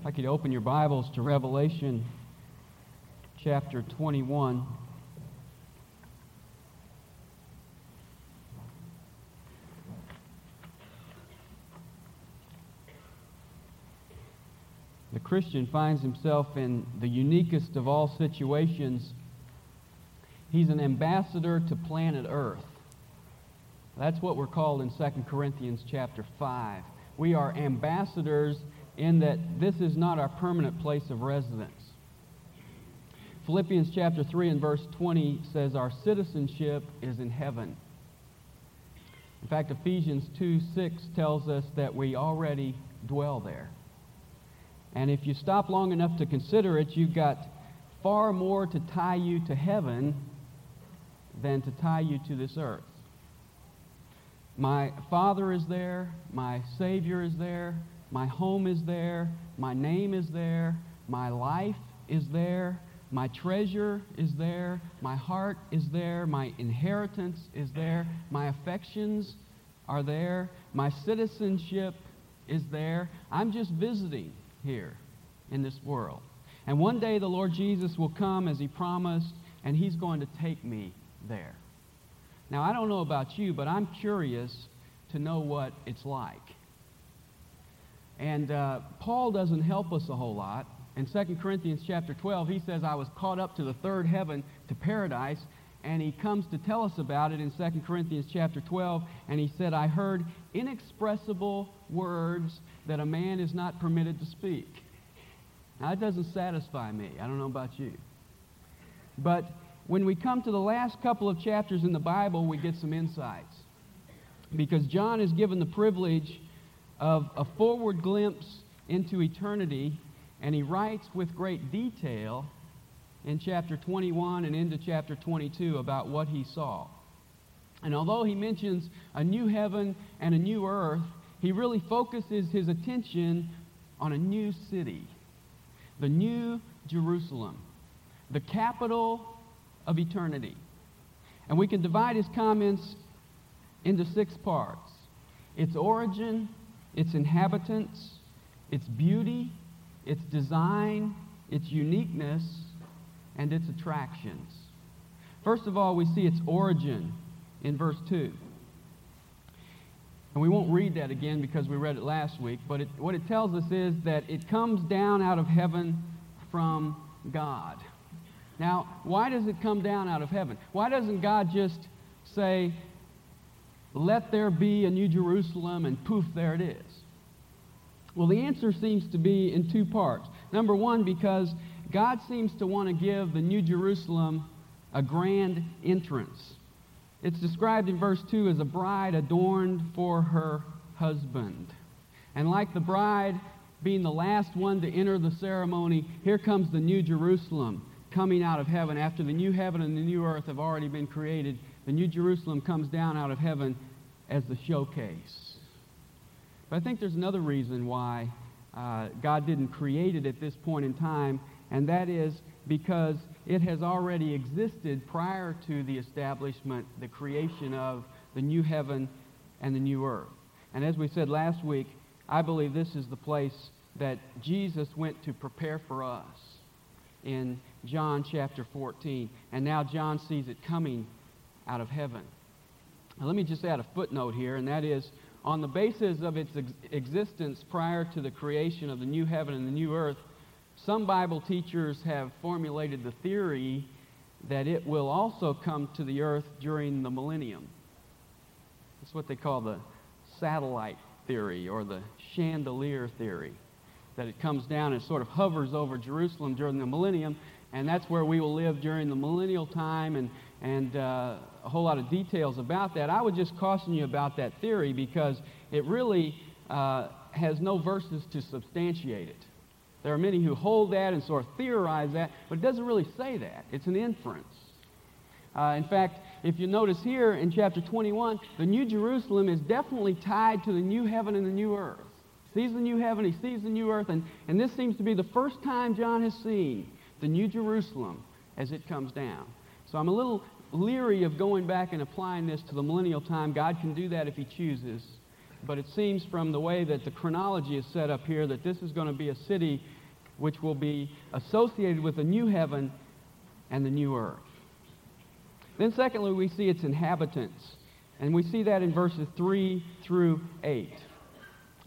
If I could open your Bibles to Revelation chapter 21. The Christian finds himself in the uniquest of all situations. He's an ambassador to planet Earth. That's what we're called in 2 Corinthians chapter 5. We are ambassadors in that this is not our permanent place of residence. Philippians chapter 3 and verse 20 says our citizenship is in heaven. In fact, Ephesians 2 6 tells us that we already dwell there. And if you stop long enough to consider it, you've got far more to tie you to heaven than to tie you to this earth. My Father is there, my Savior is there, my home is there, my name is there, my life is there, my treasure is there, my heart is there, my inheritance is there, my affections are there, my citizenship is there. I'm just visiting here in this world. And one day the Lord Jesus will come as he promised, and he's going to take me there. Now, I don't know about you, but I'm curious to know what it's like. And uh, Paul doesn't help us a whole lot. In 2 Corinthians chapter 12, he says, I was caught up to the third heaven, to paradise. And he comes to tell us about it in 2 Corinthians chapter 12. And he said, I heard inexpressible words that a man is not permitted to speak. Now, that doesn't satisfy me. I don't know about you. But when we come to the last couple of chapters in the Bible, we get some insights. Because John is given the privilege of a forward glimpse into eternity, and he writes with great detail in chapter 21 and into chapter 22 about what he saw. And although he mentions a new heaven and a new earth, he really focuses his attention on a new city, the new Jerusalem, the capital of eternity. And we can divide his comments into six parts its origin, its inhabitants, its beauty, its design, its uniqueness, and its attractions. First of all, we see its origin in verse 2. And we won't read that again because we read it last week, but it, what it tells us is that it comes down out of heaven from God. Now, why does it come down out of heaven? Why doesn't God just say, let there be a New Jerusalem, and poof, there it is? Well, the answer seems to be in two parts. Number one, because God seems to want to give the New Jerusalem a grand entrance. It's described in verse 2 as a bride adorned for her husband. And like the bride being the last one to enter the ceremony, here comes the New Jerusalem coming out of heaven. After the new heaven and the new earth have already been created, the New Jerusalem comes down out of heaven as the showcase. But I think there's another reason why uh, God didn't create it at this point in time, and that is because it has already existed prior to the establishment, the creation of the new heaven and the new earth. And as we said last week, I believe this is the place that Jesus went to prepare for us in John chapter 14. And now John sees it coming out of heaven. Now, let me just add a footnote here, and that is on the basis of its ex- existence prior to the creation of the new heaven and the new earth, some Bible teachers have formulated the theory that it will also come to the earth during the millennium. That's what they call the satellite theory or the chandelier theory. That it comes down and sort of hovers over Jerusalem during the millennium, and that's where we will live during the millennial time and, and uh, a whole lot of details about that. I would just caution you about that theory because it really uh, has no verses to substantiate it. There are many who hold that and sort of theorize that, but it doesn't really say that. It's an inference. Uh, in fact, if you notice here in chapter 21, the New Jerusalem is definitely tied to the new heaven and the new earth. He sees the new heaven, he sees the new earth, and, and this seems to be the first time John has seen the New Jerusalem as it comes down. So I'm a little leery of going back and applying this to the millennial time. God can do that if he chooses. but it seems from the way that the chronology is set up here that this is going to be a city which will be associated with the new heaven and the new earth. Then, secondly, we see its inhabitants, and we see that in verses 3 through 8.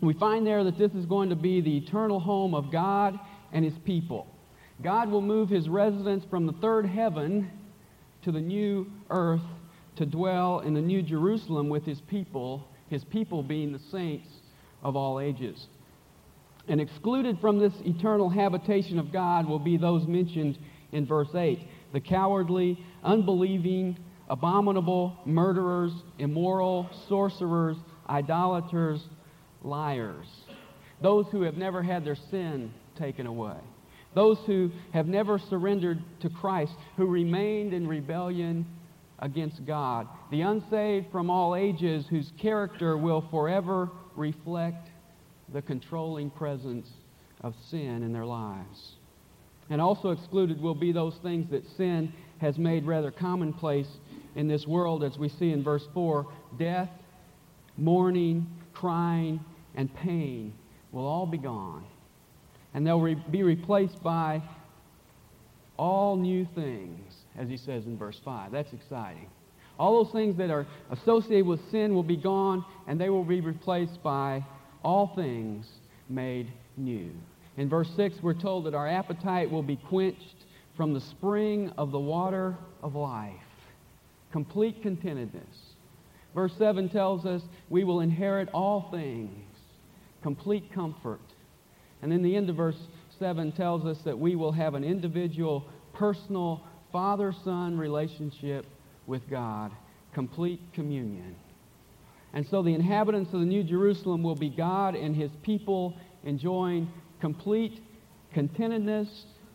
We find there that this is going to be the eternal home of God and his people. God will move his residence from the third heaven to the new earth to dwell in the new Jerusalem with his people, his people being the saints of all ages. And excluded from this eternal habitation of God will be those mentioned in verse 8 the cowardly, unbelieving, abominable, murderers, immoral, sorcerers, idolaters, liars. Those who have never had their sin taken away. Those who have never surrendered to Christ, who remained in rebellion against God. The unsaved from all ages whose character will forever reflect the controlling presence of sin in their lives. And also excluded will be those things that sin has made rather commonplace in this world, as we see in verse 4 death, mourning, crying, and pain will all be gone. And they'll re- be replaced by all new things, as he says in verse 5. That's exciting. All those things that are associated with sin will be gone, and they will be replaced by all things made new. In verse 6, we're told that our appetite will be quenched from the spring of the water of life. Complete contentedness. Verse 7 tells us we will inherit all things, complete comfort. And then the end of verse 7 tells us that we will have an individual, personal, father son relationship with God, complete communion. And so the inhabitants of the New Jerusalem will be God and his people enjoying complete contentedness,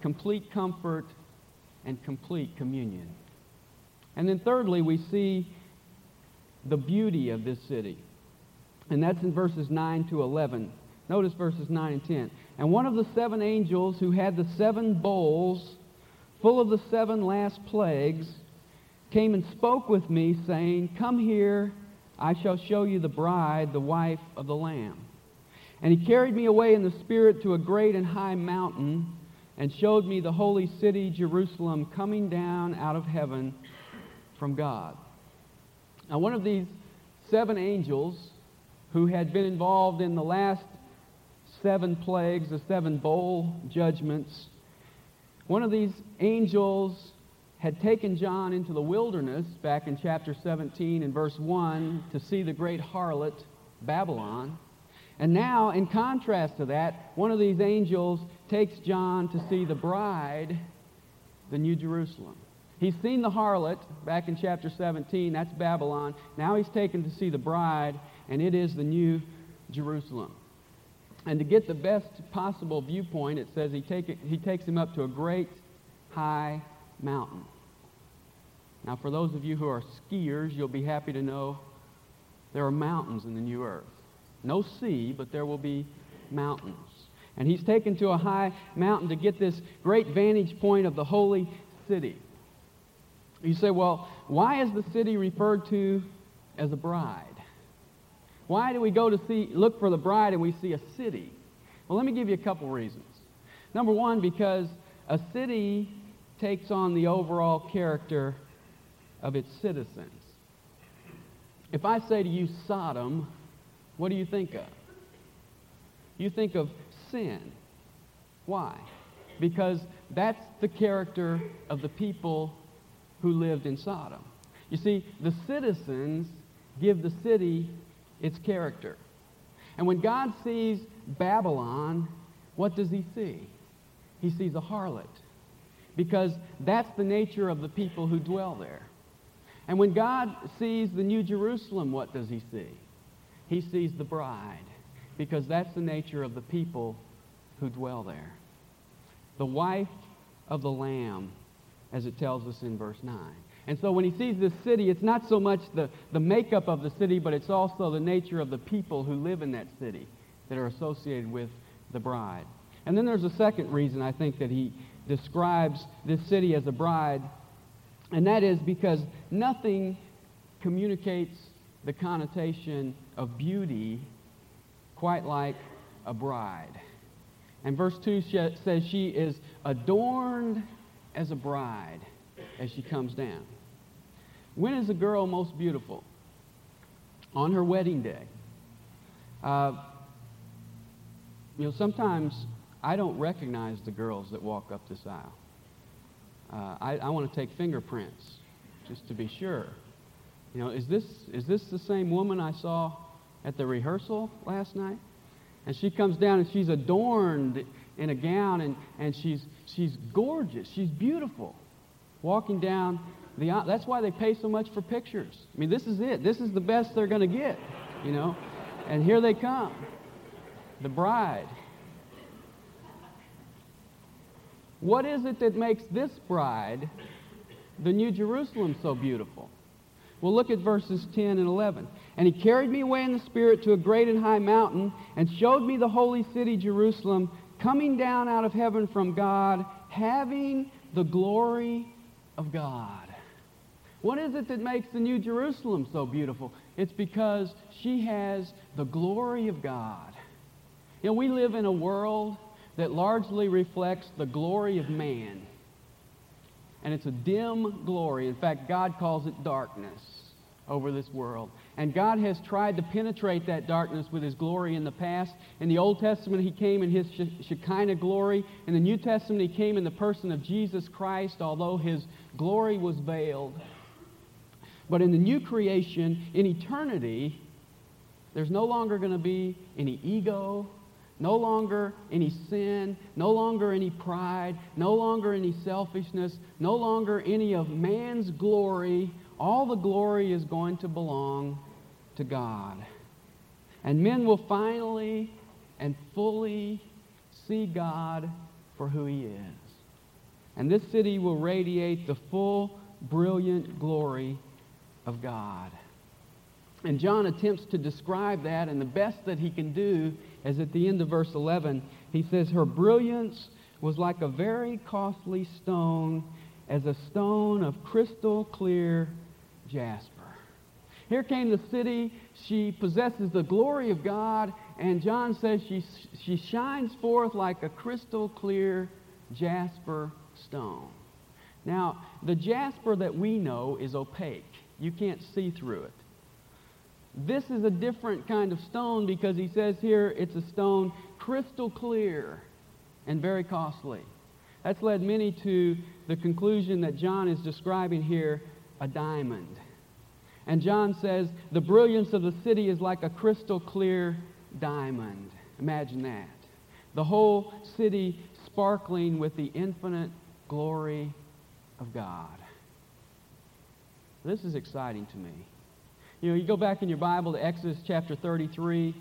complete comfort, and complete communion. And then thirdly, we see the beauty of this city. And that's in verses 9 to 11. Notice verses 9 and 10. And one of the seven angels who had the seven bowls full of the seven last plagues came and spoke with me, saying, Come here, I shall show you the bride, the wife of the Lamb. And he carried me away in the Spirit to a great and high mountain and showed me the holy city, Jerusalem, coming down out of heaven from God. Now, one of these seven angels who had been involved in the last seven plagues, the seven bowl judgments, one of these angels had taken John into the wilderness back in chapter 17 and verse 1 to see the great harlot, Babylon. And now, in contrast to that, one of these angels takes John to see the bride, the New Jerusalem. He's seen the harlot back in chapter 17, that's Babylon. Now he's taken to see the bride, and it is the New Jerusalem. And to get the best possible viewpoint, it says he, take it, he takes him up to a great high mountain. Now, for those of you who are skiers, you'll be happy to know there are mountains in the new earth. No sea, but there will be mountains. And he's taken to a high mountain to get this great vantage point of the holy city. You say, well, why is the city referred to as a bride? Why do we go to see, look for the bride and we see a city? Well, let me give you a couple reasons. Number one, because a city takes on the overall character of its citizens. If I say to you Sodom, what do you think of? You think of sin. Why? Because that's the character of the people who lived in Sodom. You see, the citizens give the city its character. And when God sees Babylon, what does he see? He sees a harlot. Because that's the nature of the people who dwell there. And when God sees the New Jerusalem, what does he see? He sees the bride. Because that's the nature of the people who dwell there. The wife of the Lamb, as it tells us in verse 9. And so when he sees this city, it's not so much the, the makeup of the city, but it's also the nature of the people who live in that city that are associated with the bride. And then there's a second reason I think that he describes this city as a bride, and that is because nothing communicates the connotation of beauty quite like a bride. And verse 2 says she is adorned as a bride as she comes down. When is a girl most beautiful? On her wedding day. Uh, you know, sometimes I don't recognize the girls that walk up this aisle. Uh, I, I want to take fingerprints just to be sure. You know, is this, is this the same woman I saw at the rehearsal last night? And she comes down and she's adorned in a gown and, and she's, she's gorgeous. She's beautiful. Walking down the. Uh, that's why they pay so much for pictures. I mean, this is it. This is the best they're going to get, you know. And here they come the bride. What is it that makes this bride, the New Jerusalem, so beautiful? Well, look at verses 10 and 11. And he carried me away in the Spirit to a great and high mountain and showed me the holy city, Jerusalem, coming down out of heaven from God, having the glory of God. What is it that makes the New Jerusalem so beautiful? It's because she has the glory of God. You know, we live in a world that largely reflects the glory of man. And it's a dim glory. In fact, God calls it darkness over this world. And God has tried to penetrate that darkness with his glory in the past. In the Old Testament, he came in his Shekinah glory. In the New Testament, he came in the person of Jesus Christ, although his glory was veiled. But in the new creation, in eternity, there's no longer going to be any ego no longer any sin, no longer any pride, no longer any selfishness, no longer any of man's glory. All the glory is going to belong to God. And men will finally and fully see God for who he is. And this city will radiate the full, brilliant glory of God. And John attempts to describe that, and the best that he can do is at the end of verse 11. He says, Her brilliance was like a very costly stone, as a stone of crystal clear jasper. Here came the city. She possesses the glory of God, and John says she, she shines forth like a crystal clear jasper stone. Now, the jasper that we know is opaque. You can't see through it. This is a different kind of stone because he says here it's a stone crystal clear and very costly. That's led many to the conclusion that John is describing here a diamond. And John says the brilliance of the city is like a crystal clear diamond. Imagine that. The whole city sparkling with the infinite glory of God. This is exciting to me. You know, you go back in your Bible to Exodus chapter 33,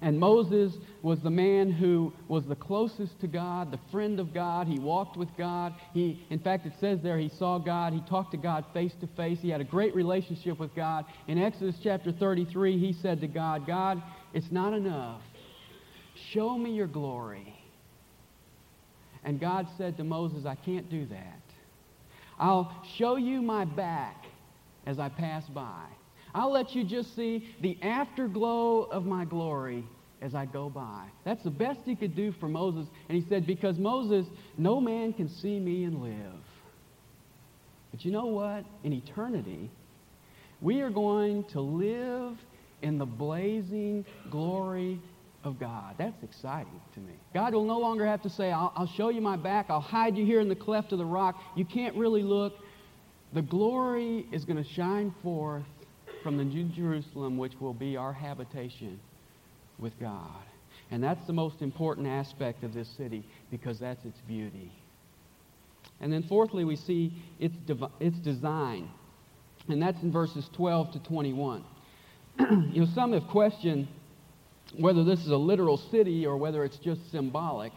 and Moses was the man who was the closest to God, the friend of God. He walked with God. He, in fact, it says there he saw God. He talked to God face to face. He had a great relationship with God. In Exodus chapter 33, he said to God, God, it's not enough. Show me your glory. And God said to Moses, I can't do that. I'll show you my back as I pass by. I'll let you just see the afterglow of my glory as I go by. That's the best he could do for Moses. And he said, Because Moses, no man can see me and live. But you know what? In eternity, we are going to live in the blazing glory of God. That's exciting to me. God will no longer have to say, I'll, I'll, show you my back. I'll hide you here in the cleft of the rock. You can't really look. The glory is going to shine forth from the New Jerusalem, which will be our habitation with God. And that's the most important aspect of this city because that's its beauty. And then, fourthly, we see its, its design. And that's in verses 12 to 21. you know, some have questioned whether this is a literal city or whether it's just symbolic.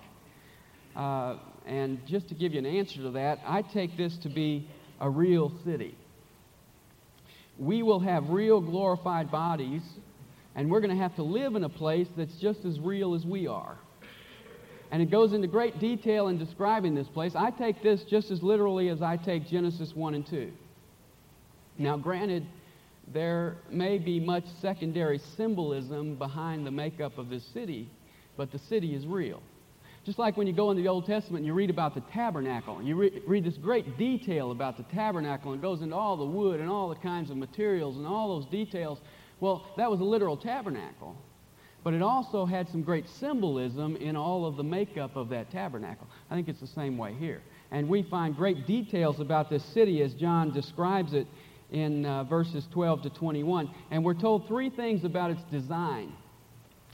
Uh, and just to give you an answer to that, I take this to be a real city. We will have real glorified bodies, and we're going to have to live in a place that's just as real as we are. And it goes into great detail in describing this place. I take this just as literally as I take Genesis 1 and 2. Now, granted, there may be much secondary symbolism behind the makeup of this city, but the city is real. Just like when you go into the Old Testament and you read about the tabernacle, and you re- read this great detail about the tabernacle and it goes into all the wood and all the kinds of materials and all those details. Well, that was a literal tabernacle. But it also had some great symbolism in all of the makeup of that tabernacle. I think it's the same way here. And we find great details about this city as John describes it in uh, verses 12 to 21. And we're told three things about its design.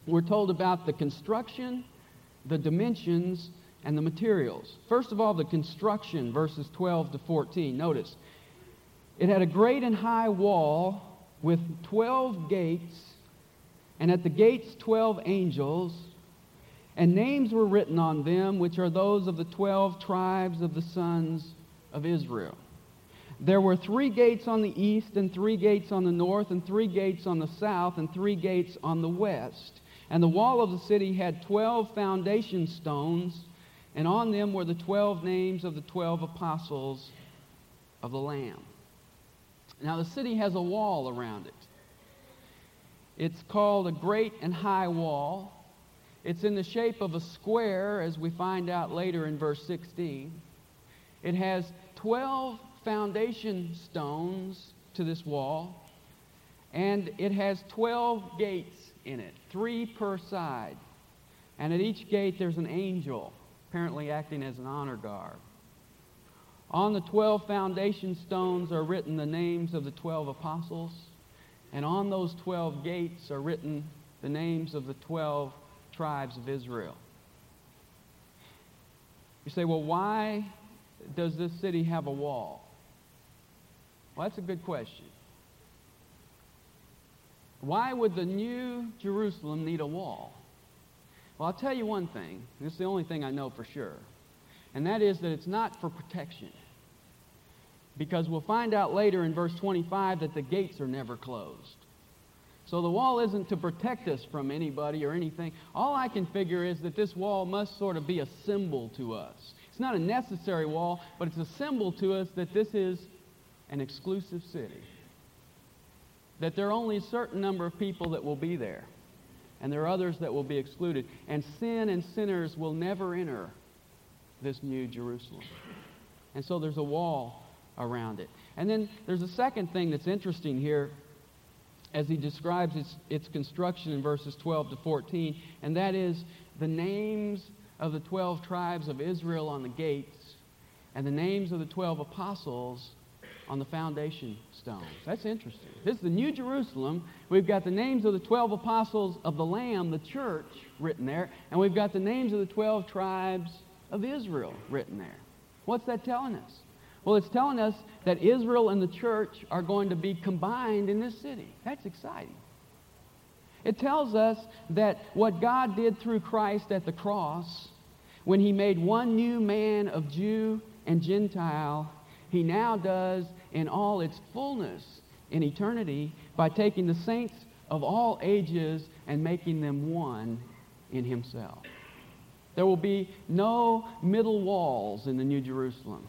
We're told about the construction, the dimensions, and the materials. First of all, the construction, verses 12 to 14. Notice, it had a great and high wall with 12 gates, and at the gates 12 angels, and names were written on them, which are those of the 12 tribes of the sons of Israel. There were three gates on the east, and three gates on the north, and three gates on the south, and three gates on the west. And the wall of the city had 12 foundation stones, and on them were the 12 names of the 12 apostles of the Lamb. Now, the city has a wall around it. It's called a great and high wall. It's in the shape of a square, as we find out later in verse 16. It has 12 foundation stones to this wall, and it has 12 gates in it, three per side. And at each gate there's an angel, apparently acting as an honor guard. On the 12 foundation stones are written the names of the 12 apostles, and on those 12 gates are written the names of the 12 tribes of Israel. You say, well, why does this city have a wall? Well, that's a good question. Why would the new Jerusalem need a wall? Well, I'll tell you one thing. This is the only thing I know for sure. And that is that it's not for protection. Because we'll find out later in verse 25 that the gates are never closed. So the wall isn't to protect us from anybody or anything. All I can figure is that this wall must sort of be a symbol to us. It's not a necessary wall, but it's a symbol to us that this is an exclusive city. That there are only a certain number of people that will be there, and there are others that will be excluded. And sin and sinners will never enter this new Jerusalem. And so there's a wall around it. And then there's a second thing that's interesting here as he describes its, its construction in verses 12 to 14, and that is the names of the 12 tribes of Israel on the gates and the names of the 12 apostles on the foundation stones. That's interesting. This is the New Jerusalem. We've got the names of the 12 apostles of the Lamb, the church, written there, and we've got the names of the 12 tribes of Israel written there. What's that telling us? Well, it's telling us that Israel and the church are going to be combined in this city. That's exciting. It tells us that what God did through Christ at the cross, when he made one new man of Jew and Gentile, he now does in all its fullness in eternity by taking the saints of all ages and making them one in himself. There will be no middle walls in the New Jerusalem.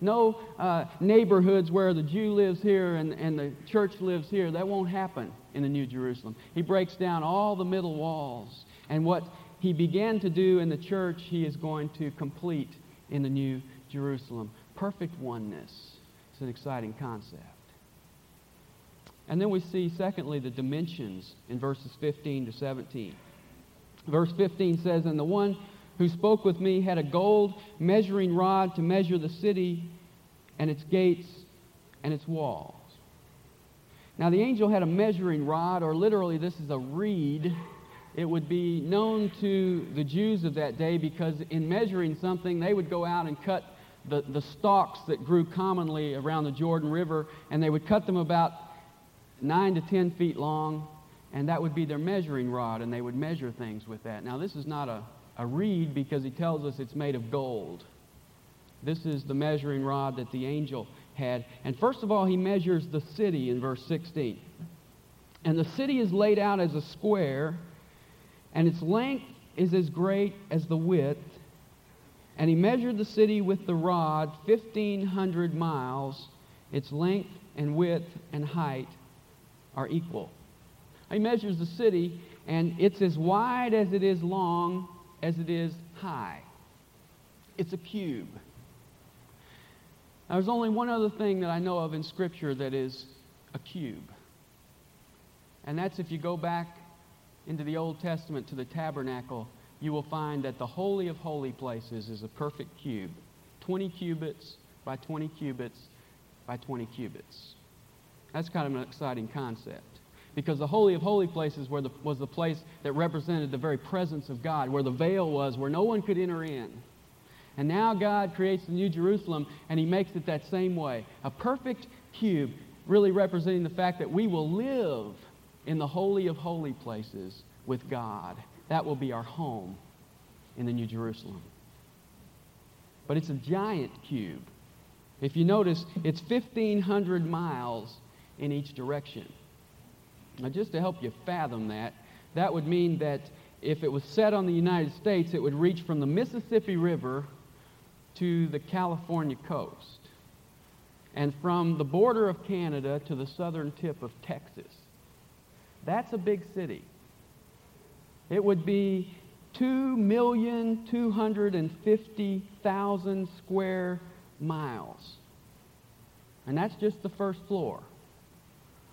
No uh, neighborhoods where the Jew lives here and, and the church lives here. That won't happen in the New Jerusalem. He breaks down all the middle walls. And what he began to do in the church, he is going to complete in the New Jerusalem perfect oneness. It's an exciting concept. And then we see, secondly, the dimensions in verses 15 to 17. Verse 15 says, And the one who spoke with me had a gold measuring rod to measure the city and its gates and its walls. Now, the angel had a measuring rod, or literally, this is a reed. It would be known to the Jews of that day because in measuring something, they would go out and cut the, the stalks that grew commonly around the Jordan River, and they would cut them about 9 to 10 feet long, and that would be their measuring rod, and they would measure things with that. Now, this is not a, a reed because he tells us it's made of gold. This is the measuring rod that the angel had. And first of all, he measures the city in verse 16. And the city is laid out as a square, and its length is as great as the width, and he measured the city with the rod 1,500 miles, its length and width and height are equal. He measures the city, and it's as wide as it is long as it is high. It's a cube. Now, there's only one other thing that I know of in Scripture that is a cube. And that's if you go back into the Old Testament to the tabernacle, you will find that the Holy of Holy Places is a perfect cube 20 cubits by 20 cubits by 20 cubits. That's kind of an exciting concept. Because the Holy of Holy Places the, was the place that represented the very presence of God, where the veil was, where no one could enter in. And now God creates the New Jerusalem, and He makes it that same way. A perfect cube, really representing the fact that we will live in the Holy of Holy Places with God. That will be our home in the New Jerusalem. But it's a giant cube. If you notice, it's 1,500 miles in each direction. Now, just to help you fathom that, that would mean that if it was set on the United States, it would reach from the Mississippi River to the California coast, and from the border of Canada to the southern tip of Texas. That's a big city. It would be 2,250,000 square miles. And that's just the first floor.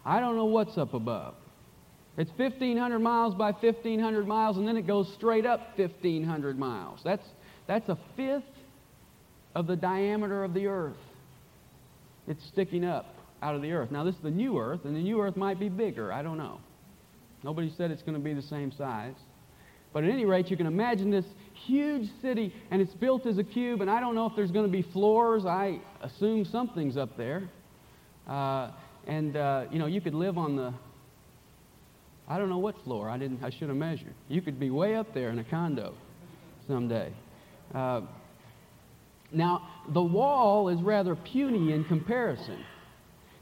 I don't know what's up above. It's 1,500 miles by 1,500 miles, and then it goes straight up 1,500 miles. That's, that's a fifth of the diameter of the earth. It's sticking up out of the earth. Now, this is the new earth, and the new earth might be bigger. I don't know. Nobody said it's going to be the same size. But at any rate, you can imagine this huge city, and it's built as a cube, and I don't know if there's going to be floors. I assume something's up there. Uh, and, uh, you know, you could live on the, I don't know what floor. I didn't, I should have measured. You could be way up there in a condo someday. Uh, now, the wall is rather puny in comparison.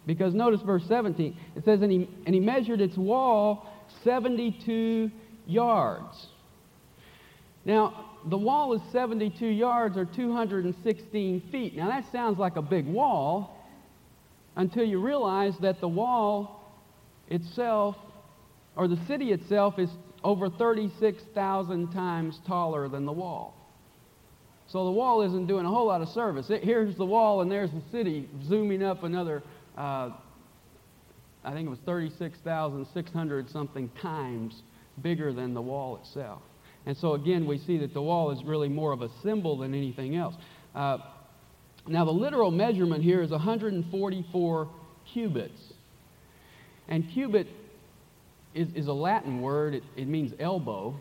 Because notice verse 17. It says, and he, and he measured its wall 72 yards. Now, the wall is 72 yards or 216 feet. Now, that sounds like a big wall, until you realize that the wall itself, or the city itself, is over 36,000 times taller than the wall. So the wall isn't doing a whole lot of service. It, here's the wall, and there's the city zooming up another, uh, I think it was 36,600 something times bigger than the wall itself. And so again, we see that the wall is really more of a symbol than anything else. Uh, now, the literal measurement here is 144 cubits. And cubit is, is a Latin word, it, it means elbow.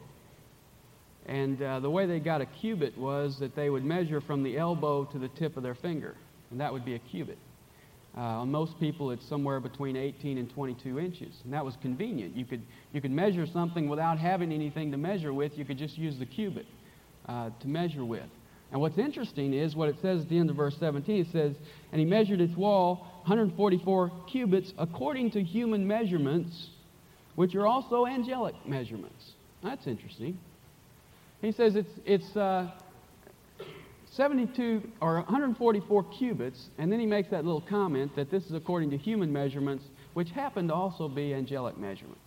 And uh, the way they got a cubit was that they would measure from the elbow to the tip of their finger, and that would be a cubit. Uh, on most people, it's somewhere between 18 and 22 inches, and that was convenient. You could, you could measure something without having anything to measure with. You could just use the cubit uh, to measure with. And what's interesting is what it says at the end of verse 17. It says, And he measured its wall 144 cubits according to human measurements, which are also angelic measurements. That's interesting. He says it's, it's uh, 72 or 144 cubits, and then he makes that little comment that this is according to human measurements, which happen to also be angelic measurements.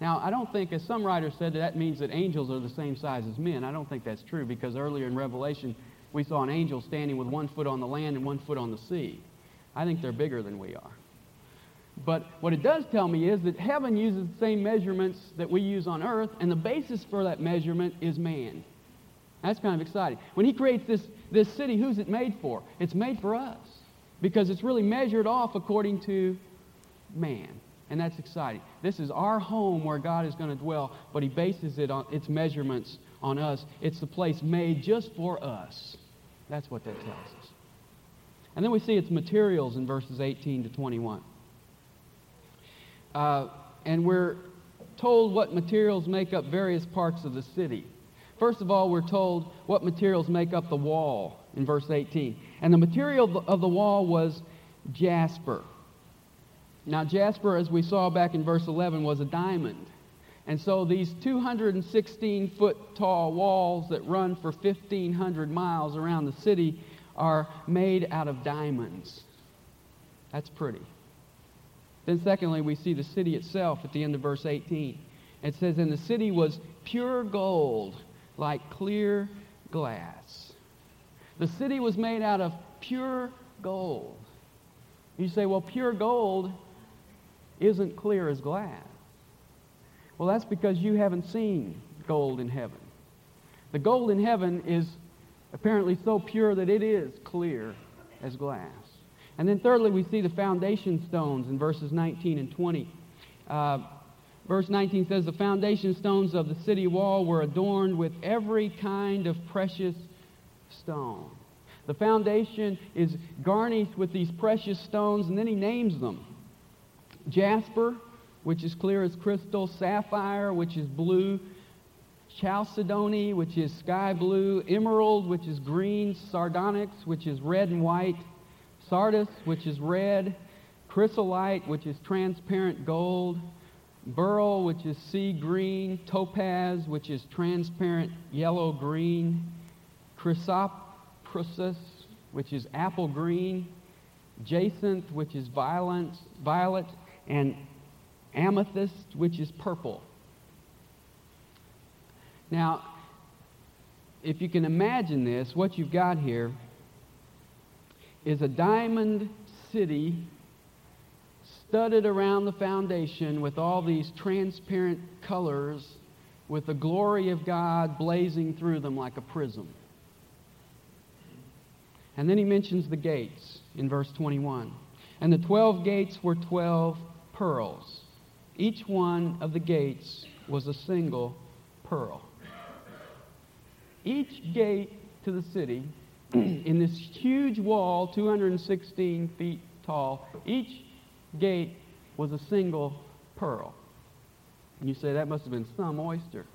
Now, I don't think, as some writers said, that, that means that angels are the same size as men. I don't think that's true because earlier in Revelation, we saw an angel standing with one foot on the land and one foot on the sea. I think they're bigger than we are. But what it does tell me is that heaven uses the same measurements that we use on earth, and the basis for that measurement is man. That's kind of exciting. When he creates this, this city, who's it made for? It's made for us because it's really measured off according to man. And that's exciting. This is our home where God is going to dwell, but He bases it on its measurements on us. It's the place made just for us. That's what that tells us. And then we see its materials in verses 18 to 21. Uh, and we're told what materials make up various parts of the city. First of all, we're told what materials make up the wall in verse 18. And the material of the wall was jasper. Now, jasper, as we saw back in verse 11, was a diamond. And so these 216 foot tall walls that run for 1,500 miles around the city are made out of diamonds. That's pretty. Then, secondly, we see the city itself at the end of verse 18. It says, And the city was pure gold, like clear glass. The city was made out of pure gold. You say, Well, pure gold isn't clear as glass. Well, that's because you haven't seen gold in heaven. The gold in heaven is apparently so pure that it is clear as glass. And then, thirdly, we see the foundation stones in verses 19 and 20. Uh, verse 19 says, The foundation stones of the city wall were adorned with every kind of precious stone. The foundation is garnished with these precious stones, and then he names them jasper, which is clear as crystal, sapphire, which is blue, chalcedony, which is sky blue, emerald, which is green, sardonyx, which is red and white, sardis, which is red, chrysolite, which is transparent gold, beryl, which is sea green, topaz, which is transparent yellow green, chrysoprasus, which is apple green, jacinth, which is violet, violet, and amethyst, which is purple. Now, if you can imagine this, what you've got here is a diamond city studded around the foundation with all these transparent colors with the glory of God blazing through them like a prism. And then he mentions the gates in verse 21. And the 12 gates were 12 pearls. Each one of the gates was a single pearl. Each gate to the city, in this huge wall, 216 feet tall, each gate was a single pearl. And you say, that must have been some oyster.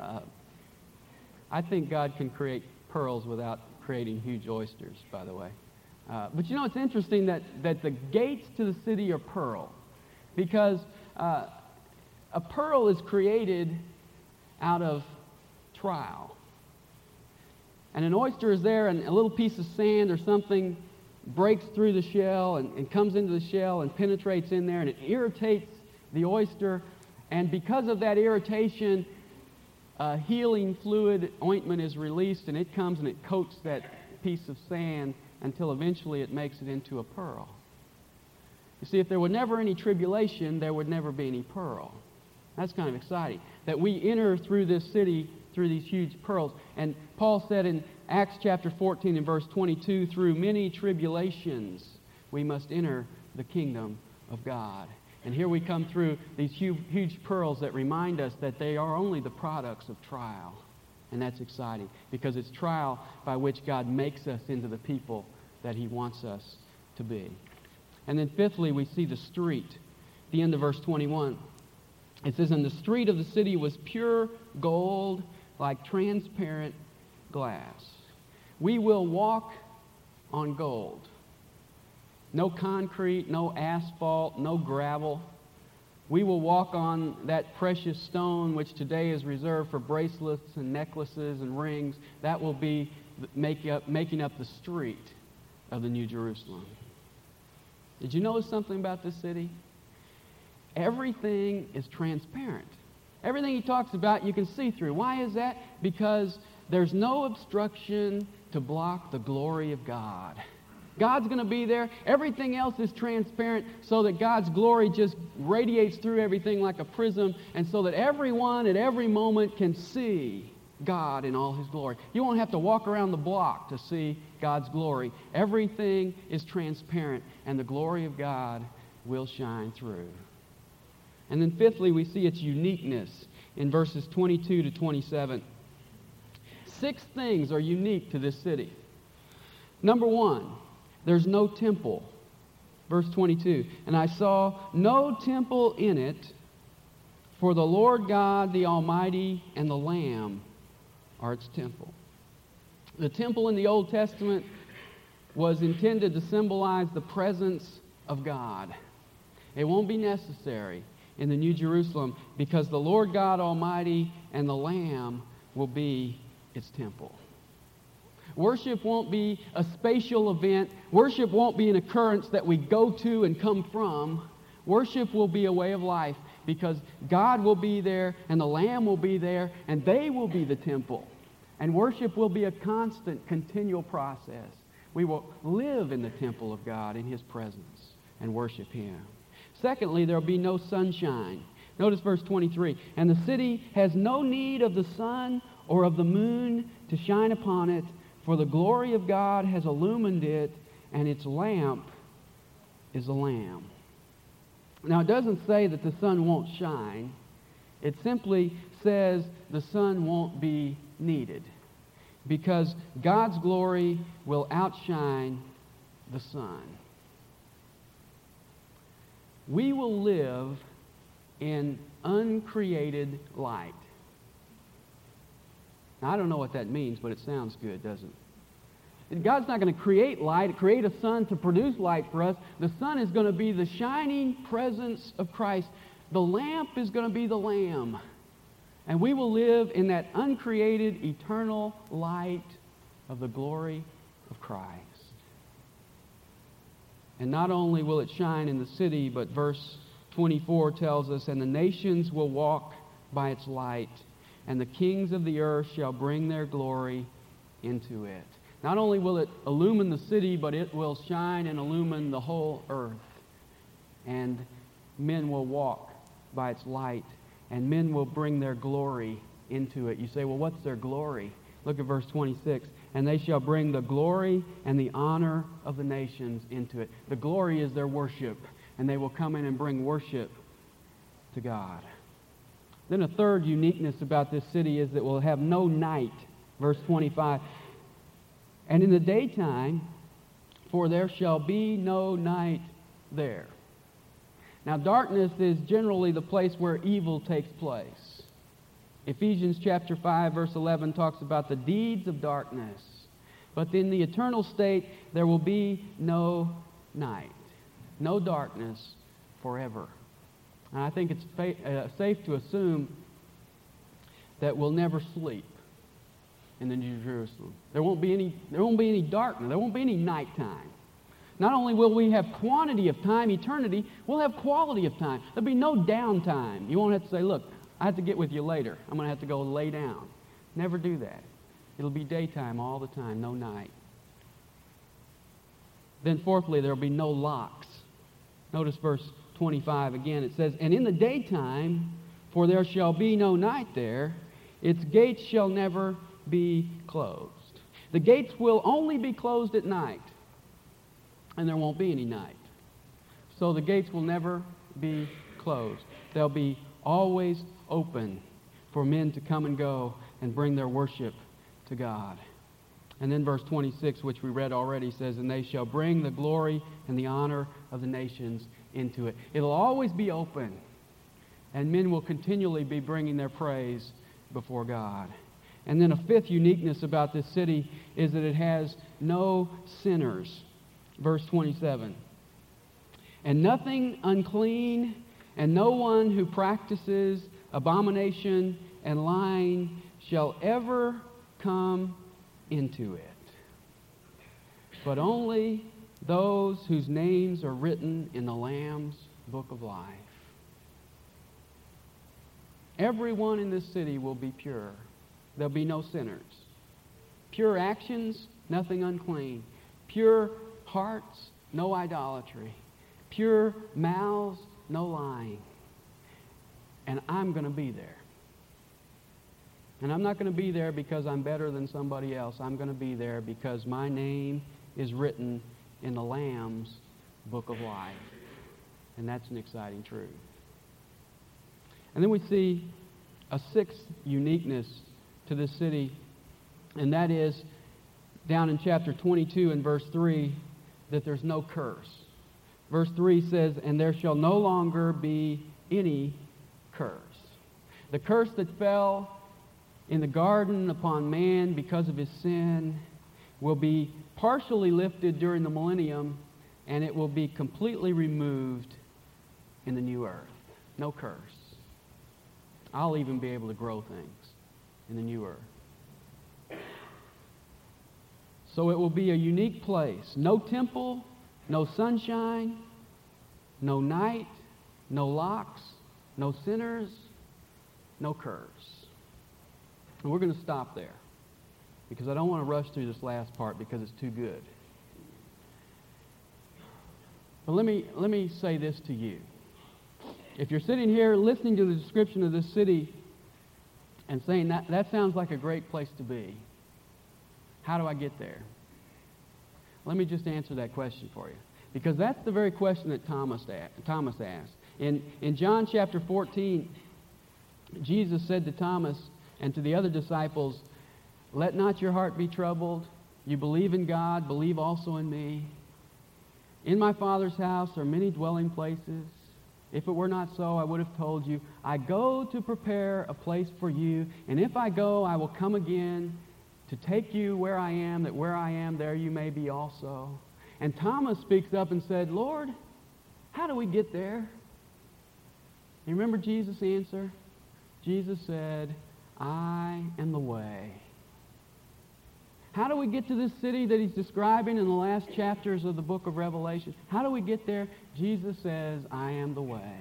Uh, I think God can create pearls without creating huge oysters, by the way. Uh, but you know, it's interesting that, that the gates to the city are pearl because uh, a pearl is created out of trial. And an oyster is there, and a little piece of sand or something breaks through the shell and, and comes into the shell and penetrates in there, and it irritates the oyster. And because of that irritation, a healing fluid ointment is released, and it comes and it coats that piece of sand until eventually it makes it into a pearl. You see, if there were never any tribulation, there would never be any pearl. That's kind of exciting. That we enter through this city through these huge pearls. And Paul said in Acts chapter 14 and verse 22 through many tribulations we must enter the kingdom of God. And here we come through these huge, huge pearls that remind us that they are only the products of trial. And that's exciting because it's trial by which God makes us into the people that he wants us to be. And then fifthly, we see the street, the end of verse 21. It says, And the street of the city was pure gold like transparent glass. We will walk on gold. No concrete, no asphalt, no gravel. We will walk on that precious stone which today is reserved for bracelets and necklaces and rings. That will be make up, making up the street of the New Jerusalem. Did you notice something about this city? Everything is transparent. Everything he talks about, you can see through. Why is that? Because there's no obstruction to block the glory of God. God's going to be there. Everything else is transparent so that God's glory just radiates through everything like a prism and so that everyone at every moment can see God in all his glory. You won't have to walk around the block to see God's glory. Everything is transparent and the glory of God will shine through. And then fifthly, we see its uniqueness in verses 22 to 27. Six things are unique to this city. Number one, there's no temple. Verse 22 And I saw no temple in it, for the Lord God, the Almighty, and the Lamb are its temple. The temple in the Old Testament was intended to symbolize the presence of God. It won't be necessary in the New Jerusalem because the Lord God Almighty and the Lamb will be its temple. Worship won't be a spatial event. Worship won't be an occurrence that we go to and come from. Worship will be a way of life because God will be there and the Lamb will be there and they will be the temple. And worship will be a constant, continual process. We will live in the temple of God in His presence and worship Him. Secondly, there will be no sunshine. Notice verse 23. And the city has no need of the sun or of the moon to shine upon it, for the glory of God has illumined it, and its lamp is a Lamb. Now, it doesn't say that the sun won't shine. It simply says the sun won't be needed because God's glory will outshine the sun. We will live in uncreated light. Now, I don't know what that means, but it sounds good, doesn't it? God's not going to create light, create a sun to produce light for us. The sun is going to be the shining presence of Christ. The lamp is going to be the lamb. And we will live in that uncreated, eternal light of the glory of Christ. And not only will it shine in the city, but verse 24 tells us, And the nations will walk by its light, and the kings of the earth shall bring their glory into it. Not only will it illumine the city, but it will shine and illumine the whole earth. And men will walk by its light and men will bring their glory into it. You say, well, what's their glory? Look at verse 26. And they shall bring the glory and the honor of the nations into it. The glory is their worship, and they will come in and bring worship to God. Then a third uniqueness about this city is that it will have no night. Verse 25. And in the daytime, for there shall be no night there. Now, darkness is generally the place where evil takes place. Ephesians chapter 5, verse 11 talks about the deeds of darkness. But in the eternal state, there will be no night, no darkness forever. And I think it's fa- uh, safe to assume that we'll never sleep in the New Jerusalem. There won't be any, there won't be any darkness. There won't be any nighttime. Not only will we have quantity of time, eternity, we'll have quality of time. There'll be no downtime. You won't have to say, look, I have to get with you later. I'm going to have to go lay down. Never do that. It'll be daytime all the time, no night. Then, fourthly, there will be no locks. Notice verse 25 again. It says, And in the daytime, for there shall be no night there, its gates shall never be closed. The gates will only be closed at night and there won't be any night. So the gates will never be closed. They'll be always open for men to come and go and bring their worship to God. And then verse 26, which we read already, says, And they shall bring the glory and the honor of the nations into it. It'll always be open, and men will continually be bringing their praise before God. And then a fifth uniqueness about this city is that it has no sinners verse 27. And nothing unclean, and no one who practices abomination and lying shall ever come into it, but only those whose names are written in the Lamb's book of life. Everyone in this city will be pure. There'll be no sinners. Pure actions, nothing unclean. Pure hearts, no idolatry. Pure mouths, no lying. And I'm going to be there. And I'm not going to be there because I'm better than somebody else. I'm going to be there because my name is written in the Lamb's book of life. And that's an exciting truth. And then we see a sixth uniqueness to this city, and that is down in chapter 22 and verse 3 that there's no curse. Verse 3 says, And there shall no longer be any curse. The curse that fell in the garden upon man because of his sin will be partially lifted during the millennium, and it will be completely removed in the new earth. No curse. I'll even be able to grow things in the new earth. So it will be a unique place. No temple, no sunshine, no night, no locks, no sinners, no curse. And we're going to stop there because I don't want to rush through this last part because it's too good. But let me, let me say this to you. If you're sitting here listening to the description of this city and saying that, that sounds like a great place to be, how do I get there? Let me just answer that question for you. Because that's the very question that Thomas, Thomas asked. In, in John chapter 14, Jesus said to Thomas and to the other disciples, Let not your heart be troubled. You believe in God, believe also in me. In my Father's house are many dwelling places. If it were not so, I would have told you, I go to prepare a place for you, and if I go, I will come again to take you where I am, that where I am, there you may be also. And Thomas speaks up and said, Lord, how do we get there? You remember Jesus' answer? Jesus said, I am the way. How do we get to this city that he's describing in the last chapters of the book of Revelation? How do we get there? Jesus says, I am the way.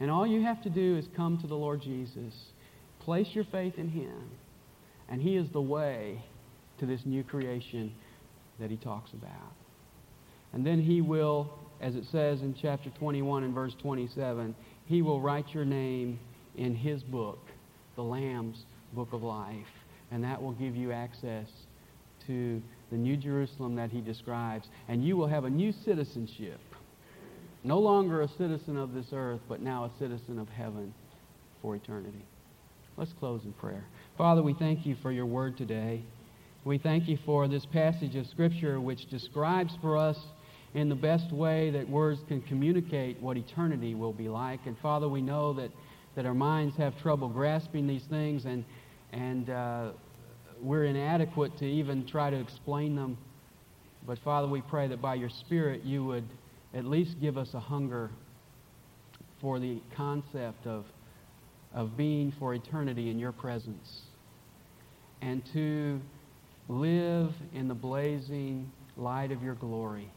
And all you have to do is come to the Lord Jesus. Place your faith in him. And he is the way to this new creation that he talks about. And then he will, as it says in chapter 21 and verse 27, he will write your name in his book, the Lamb's book of life. And that will give you access to the New Jerusalem that he describes. And you will have a new citizenship. No longer a citizen of this earth, but now a citizen of heaven for eternity. Let's close in prayer. Father, we thank you for your word today. We thank you for this passage of Scripture which describes for us in the best way that words can communicate what eternity will be like. And Father, we know that, that our minds have trouble grasping these things, and, and uh, we're inadequate to even try to explain them. But Father, we pray that by your Spirit you would at least give us a hunger for the concept of, of being for eternity in your presence and to live in the blazing light of your glory.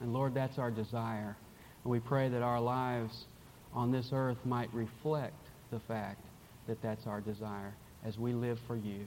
And Lord, that's our desire. And we pray that our lives on this earth might reflect the fact that that's our desire as we live for you.